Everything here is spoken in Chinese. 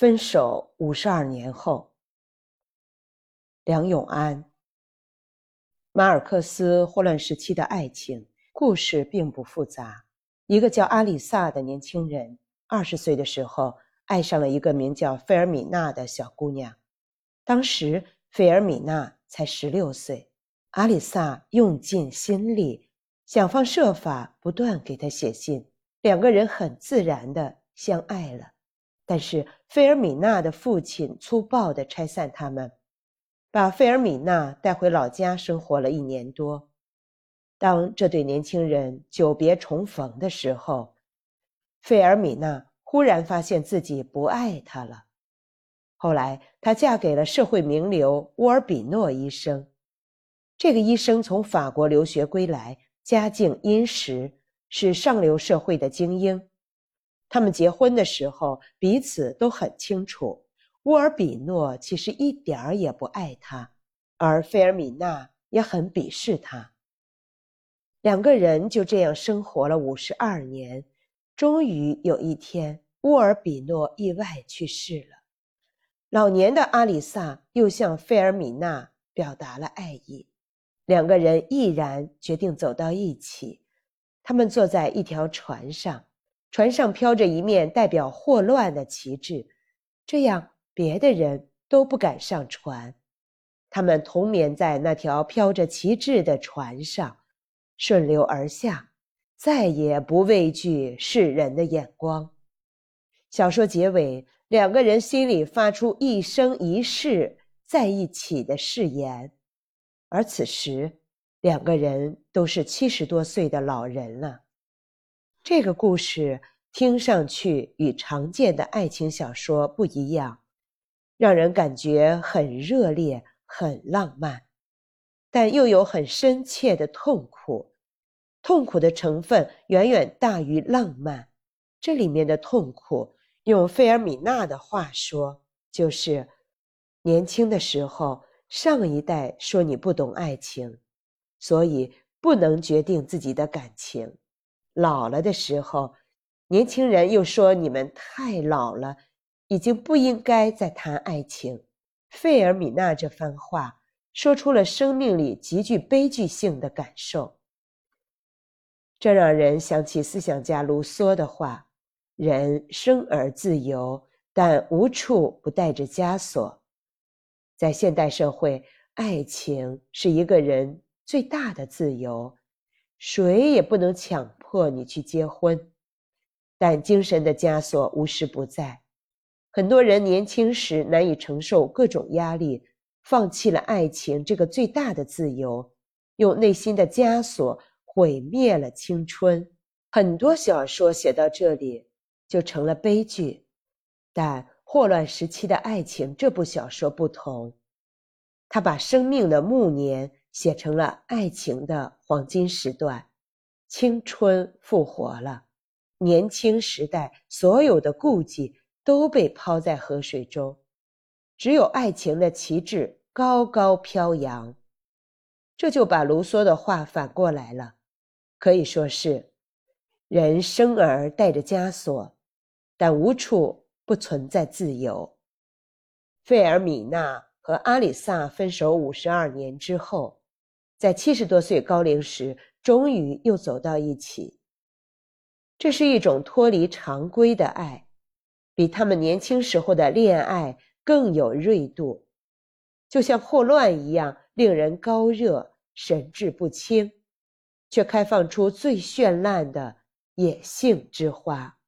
分手五十二年后，梁永安。马尔克斯霍乱时期的爱情故事并不复杂。一个叫阿里萨的年轻人，二十岁的时候爱上了一个名叫费尔米娜的小姑娘。当时费尔米娜才十六岁，阿里萨用尽心力，想方设法，不断给她写信，两个人很自然的相爱了。但是费尔米娜的父亲粗暴地拆散他们，把费尔米娜带回老家生活了一年多。当这对年轻人久别重逢的时候，费尔米娜忽然发现自己不爱他了。后来，她嫁给了社会名流沃尔比诺医生。这个医生从法国留学归来，家境殷实，是上流社会的精英。他们结婚的时候，彼此都很清楚，乌尔比诺其实一点儿也不爱他，而费尔米娜也很鄙视他。两个人就这样生活了五十二年，终于有一天，乌尔比诺意外去世了。老年的阿里萨又向费尔米娜表达了爱意，两个人毅然决定走到一起。他们坐在一条船上。船上飘着一面代表霍乱的旗帜，这样别的人都不敢上船。他们同眠在那条飘着旗帜的船上，顺流而下，再也不畏惧世人的眼光。小说结尾，两个人心里发出一生一世在一起的誓言，而此时，两个人都是七十多岁的老人了。这个故事听上去与常见的爱情小说不一样，让人感觉很热烈、很浪漫，但又有很深切的痛苦。痛苦的成分远远大于浪漫。这里面的痛苦，用费尔米娜的话说，就是年轻的时候上一代说你不懂爱情，所以不能决定自己的感情。老了的时候，年轻人又说你们太老了，已经不应该再谈爱情。费尔米娜这番话说出了生命里极具悲剧性的感受，这让人想起思想家卢梭的话：“人生而自由，但无处不带着枷锁。”在现代社会，爱情是一个人最大的自由，谁也不能抢。迫你去结婚，但精神的枷锁无时不在。很多人年轻时难以承受各种压力，放弃了爱情这个最大的自由，用内心的枷锁毁灭了青春。很多小说写到这里就成了悲剧，但霍乱时期的爱情这部小说不同，他把生命的暮年写成了爱情的黄金时段。青春复活了，年轻时代所有的顾忌都被抛在河水中，只有爱情的旗帜高高飘扬。这就把卢梭的话反过来了，可以说是：人生而带着枷锁，但无处不存在自由。费尔米娜和阿里萨分手五十二年之后，在七十多岁高龄时。终于又走到一起。这是一种脱离常规的爱，比他们年轻时候的恋爱更有锐度，就像霍乱一样，令人高热、神志不清，却开放出最绚烂的野性之花。